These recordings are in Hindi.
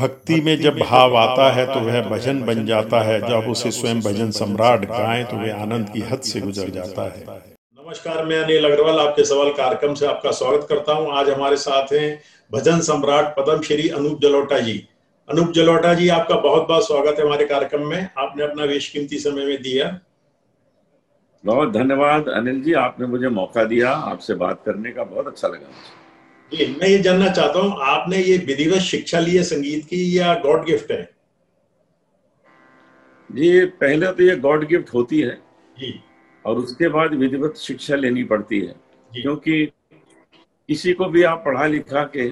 भक्ति में जब भाव आता है तो वह भजन बन जाता है। जब उसे स्वयं भजन सम्राट गाएँ तो वह आनंद की हद से गुजर जाता है। नमस्कार मैं अनिल अग्रवाल आपके सवाल कार्यक्रम से आपका स्वागत करता हूँ। आज हमारे साथ हैं भजन सम्राट पदम श्री अनूप जलोटा जी। अनूप जलोटा जी आपका बहुत बहुत स्वागत है हमारे कार्यक्रम में। आपने अपना बेशकीमती समय में दिया। बहुत धन्यवाद अनिल जी आपने मुझे मौका दिया आपसे बात करने का। बहुत अच्छा लगा जी मैं ये जानना चाहता हूँ आपने ये विधिवत शिक्षा ली है संगीत की या गॉड गिफ्ट है? जी पहले तो ये गॉड गिफ्ट होती है जी। और उसके बाद विधिवत शिक्षा लेनी पड़ती है। क्योंकि किसी को भी आप पढ़ा लिखा के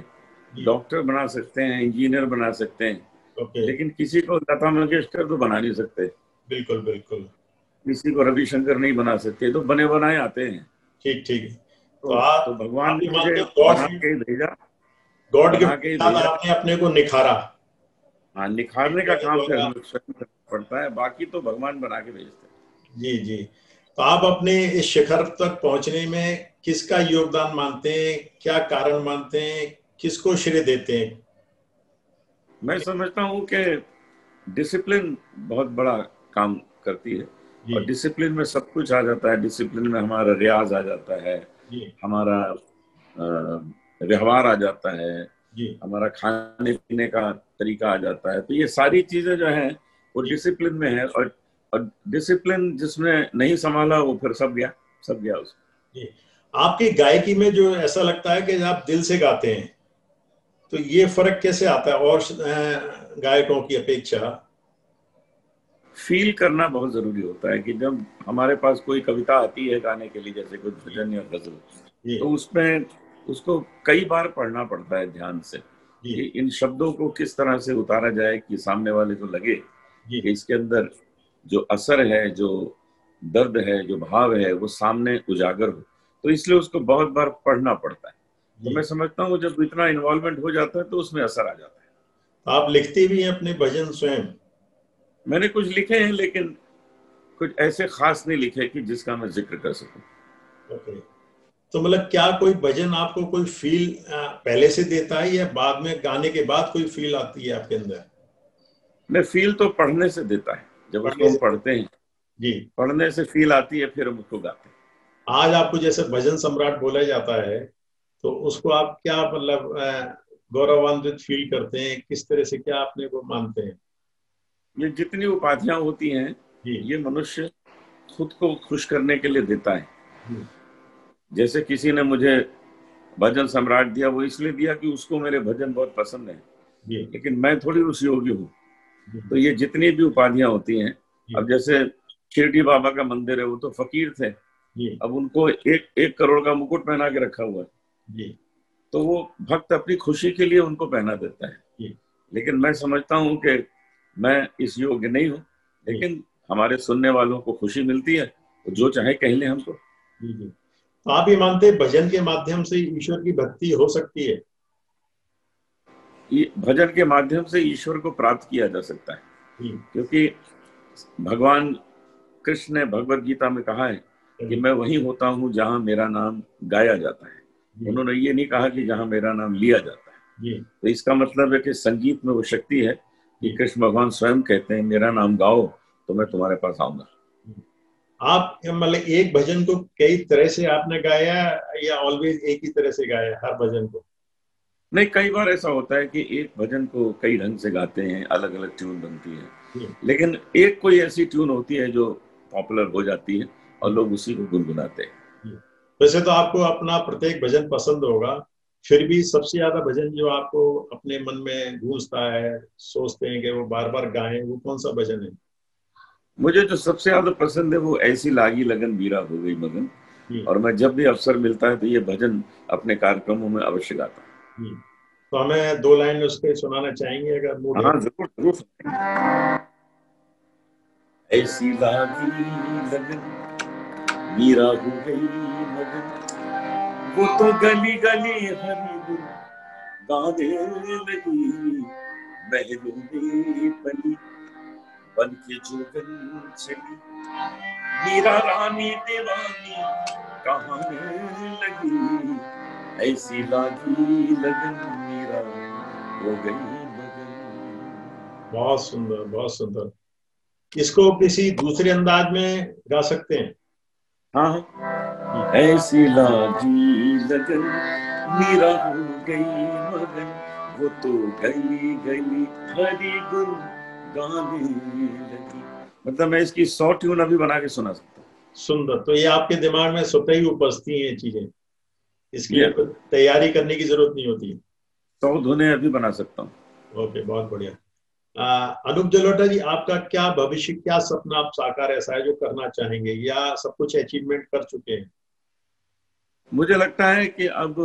डॉक्टर बना सकते हैं इंजीनियर बना सकते हैं। लेकिन किसी को लता मंगेशकर तो बना नहीं सकते। बिल्कुल बिल्कुल। किसी को रविशंकर नहीं बना सकते तो बने बनाए आते हैं। ठीक ठीक। तो, तो तो भगवान ने मुझे मानते बना के भेजा। गॉड के। आपने अपने को निखारा। हाँ निखारने का काम फिर हमें स्वयं पड़ता है बाकी तो भगवान बना के भेजते हैं। जी जी। तो आप अपने इस शिखर तक पहुँचने में किसका योगदान मानते हैं? क्या कारण मानते हैं? किसको श्रेय देते हैं? मैं समझता हूँ कि डिसिप्लिन बहुत बड़ा काम करती है। और डिसिप्लिन में सब कुछ आ जाता है। डिसिप्लिन में हमारा रियाज आ जाता है। हमारा व्यवहार आ जाता है। हमारा खाने पीने का तरीका आ जाता है। तो ये सारी चीज़ें जो है वो डिसिप्लिन में है और और डिसिप्लिन जिसने नहीं संभाला वो फिर सब गया सब गया उसमें। आपकी गायकी में जो ऐसा लगता है कि आप दिल से गाते हैं तो ये फ़र्क कैसे आता है और गायकों की अपेक्षा? फील करना बहुत ज़रूरी होता है कि जब हमारे पास कोई कविता आती है गाने के लिए जैसे कोई भजन या गज़ल तो उसमें उसको कई बार पढ़ना पड़ता है ध्यान से कि इन शब्दों को किस तरह से उतारा जाए कि सामने वाले को लगे कि इसके अंदर जो असर है जो दर्द है जो भाव है वो सामने उजागर हो। तो इसलिए उसको बहुत बार पढ़ना पड़ता है। तो मैं समझता हूँ जब इतना इन्वॉल्वमेंट हो जाता है तो उसमें असर आ जाता है। आप लिखते भी हैं अपने भजन स्वयं? मैंने कुछ लिखे हैं लेकिन कुछ ऐसे खास नहीं लिखे कि जिसका मैं ज़िक्र कर सकूँ। ओके तो मतलब क्या कोई भजन आपको कोई फील पहले से देता है या बाद में गाने के बाद कोई फील आती है आपके अंदर? मैं फील तो पढ़ने से देता है। जब उसको हम पढ़ते हैं। जी। पढ़ने से फील आती है फिर हम उसको गाते हैं। आज आपको जैसे भजन सम्राट बोला जाता है तो उसको आप क्या मतलब गौरवान्वित फील करते हैं? किस तरह से क्या अपने को मानते हैं? ये जितनी उपाधियाँ होती हैं ये मनुष्य खुद को खुश करने के लिए देता है। जैसे किसी ने मुझे भजन सम्राट दिया वो इसलिए दिया कि उसको मेरे भजन बहुत पसंद है। लेकिन मैं थोड़ी उस योग्य हूँ। तो ये जितनी भी उपाधियाँ होती हैं अब जैसे शिरडी बाबा का मंदिर है वो तो फकीर थे। अब उनको एक एक करोड़ का मुकुट पहना के रखा हुआ है। तो वो भक्त अपनी खुशी के लिए उनको पहना देता है। लेकिन मैं समझता हूँ कि मैं इस योग्य नहीं हूँ लेकिन हमारे सुनने वालों को खुशी मिलती है तो जो चाहे कह ले हमको। जी जी तो आप ये मानते भजन के माध्यम से ईश्वर की भक्ति हो सकती है? भजन के माध्यम से ईश्वर को प्राप्त किया जा सकता है। क्योंकि भगवान कृष्ण ने भगवत गीता में कहा है कि मैं वही होता हूँ जहाँ मेरा नाम गाया जाता है। उन्होंने ये नहीं कहा कि जहाँ मेरा नाम लिया जाता है। तो इसका मतलब है कि संगीत में वो शक्ति है कि कृष्ण भगवान स्वयं कहते हैं मेरा नाम गाओ तो मैं तुम्हारे पास आऊँगा। आप मतलब एक भजन को कई तरह से आपने गाया या ऑलवेज एक ही तरह से गाया हर भजन को? नहीं कई बार ऐसा होता है कि एक भजन को कई ढंग से गाते हैं अलग अलग ट्यून बनती है। लेकिन एक कोई ऐसी ट्यून होती है जो पॉपुलर हो जाती है और लोग उसी को गुनगुनाते हैं। वैसे तो आपको अपना प्रत्येक भजन पसंद होगा फिर भी सबसे ज़्यादा भजन जो आपको अपने मन में गूंजता है सोचते हैं कि वो बार बार गाएँ वो कौन सा भजन है? मुझे जो सबसे ज़्यादा पसंद है वो ऐसी लागी लगन बीरा हो गई मगन। और मैं जब भी अवसर मिलता है तो ये भजन अपने कार्यक्रमों में अवश्य गाता हूँ। तो हमें दो लाइन उसके सुनाना चाहेंगे अगर हाँ ज़रूर ज़रूर। ऐसी लागी लगन मीरा हो गई मगन। वो तो गली गली हरी गाने लगी महलों में पली। बन के जोगन चली। मीरा रानी दीवानी कहाने लगी? ऐसी लागी लगन मीरा हो गई बहुत सुंदर बहुत सुंदर। इसको किसी दूसरे अंदाज में गा सकते हैं हाँ। हाँ ऐसी लागी लगन मीरा हो गई मगन वो तो गली गली हरी गुन गाने लगी। मतलब मैं इसकी सौ ट्यून अभी बना के सुना सकता हूँ। सुंदर तो ये आपके दिमाग में स्वतः ही उपजती हैं चीज़ें। इसके लिए तैयारी करने की ज़रूरत नहीं होती। सौ धुने अभी बना सकता हूँ। ओके बहुत बढ़िया। अनूप जलोटा जी आपका क्या भविष्य क्या सपना आप साकार ऐसा है जो करना चाहेंगे या सब कुछ अचीवमेंट कर चुके हैं? मुझे लगता है कि अब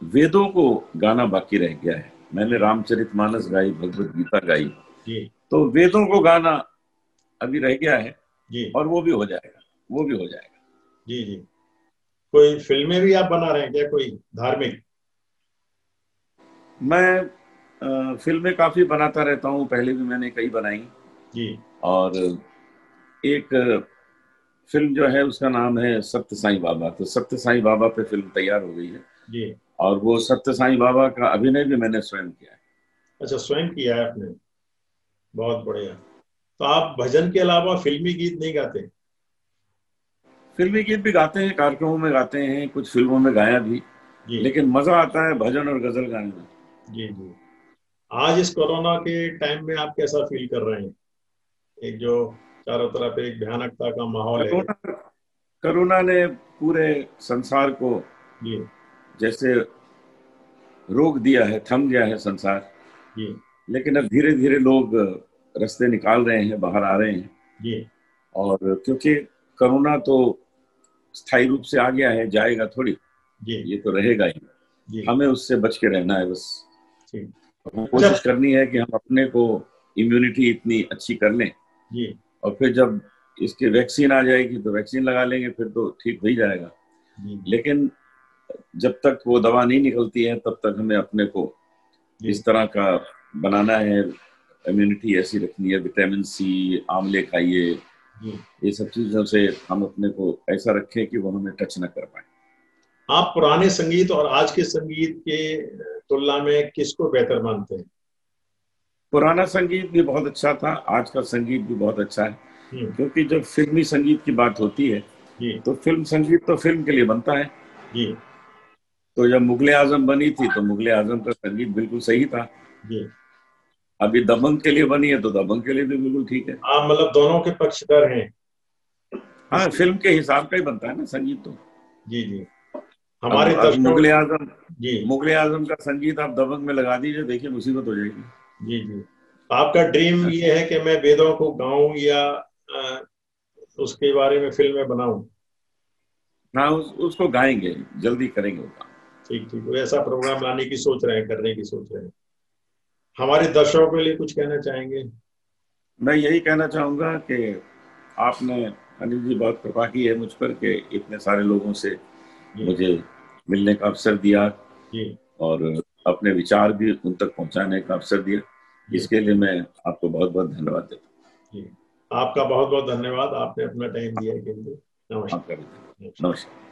वेदों को गाना बाकी रह गया है। मैंने रामचरितमानस गाई भगवत गीता गाई। जी। तो वेदों को गाना अभी रह गया है जी। और वो भी हो जाएगा वो भी हो जाएगा। जी जी। कोई फ़िल्में भी आप बना रहे हैं क्या कोई धार्मिक? मैं फ़िल्में काफ़ी बनाता रहता हूँ पहले भी मैंने कई बनाई। जी। और एक फ़िल्म जो है उसका नाम है सत्य साई बाबा। तो सत्य साई बाबा पे फ़िल्म तैयार हो गई है। जी। और वो सत्य साईं बाबा का अभिनय भी मैंने स्वयं किया है। अच्छा स्वयं किया है आपने? बहुत बढ़िया। तो आप भजन के अलावा फिल्मी गीत नहीं गाते? फिल्मी गीत भी गाते हैं कार्यक्रमों में गाते हैं कुछ फ़िल्मों में गाया भी। लेकिन मज़ा आता है भजन और गज़ल गाने में। जी जी। आज इस कोरोना के टाइम में आप कैसा फील कर रहे हैं? एक जो चारों तरफ़ एक भयानकता का माहौल है। कोरोना ने पूरे संसार को जी। जैसे रोक दिया है थम गया है संसार। जी। लेकिन अब धीरे धीरे लोग रास्ते निकाल रहे हैं बाहर आ रहे हैं। जी। और क्योंकि कोरोना तो स्थायी रूप से आ गया है जाएगा थोड़ी। जी। ये तो रहेगा ही। हमें उससे बच के रहना है बस। कोशिश करनी है कि हम अपने को इम्यूनिटी इतनी अच्छी कर लें। जी। और फिर जब इसकी वैक्सीन आ जाएगी तो वैक्सीन लगा लेंगे फिर तो ठीक हो ही जाएगा। लेकिन जब तक वो दवा नहीं निकलती है तब तक हमें अपने को इस तरह का बनाना है इम्यूनिटी ऐसी रखनी है विटामिन सी आमले खाइए ये सब चीज़ों से हम अपने को ऐसा रखें कि वो हमें टच ना कर पाए। आप पुराने संगीत और आज के संगीत के तुलना में किसको बेहतर मानते हैं? पुराना संगीत भी बहुत अच्छा था आज का संगीत भी बहुत अच्छा है। हम्म, क्योंकि जब फिल्मी संगीत की बात होती है तो फ़िल्म संगीत तो फ़िल्म के लिए बनता है। तो जब मुगले आज़म बनी थी तो मुगले आज़म का संगीत बिल्कुल सही था। अभी दबंग के लिए बनी है तो दबंग के लिए भी बिल्कुल ठीक है। आप मतलब दोनों के पक्षधर हैं। हाँ फ़िल्म के हिसाब का ही बनता है ना संगीत तो। जी जी। हमारे मुगले आज़म जी। मुगले आज़म का संगीत आप दबंग में लगा दीजिए देखिए मुसीबत हो जाएगी। जी जी। आपका ड्रीम ये है कि मैं वेदों को गाऊं या उसके बारे में फ़िल्में बनाऊँ? ना उस, उसको गाएँगे जल्दी करेंगे ठीक ठीक। ऐसा प्रोग्राम लाने की सोच रहे हैं करने की सोच रहे हैं। हमारे दर्शकों के लिए कुछ कहना चाहेंगे? मैं यही कहना चाहूँगा कि आपने अनिल जी बहुत कृपा की है मुझ पर कि इतने सारे लोगों से मुझे मिलने का अवसर दिया। और अपने विचार भी उन तक पहुँचाने का अवसर दिया। इसके लिए मैं आपको बहुत बहुत धन्यवाद देता हूँ। आपका बहुत बहुत धन्यवाद। आपने अपना टाइम दिया के लिए। नमस्कार। नमस्कार।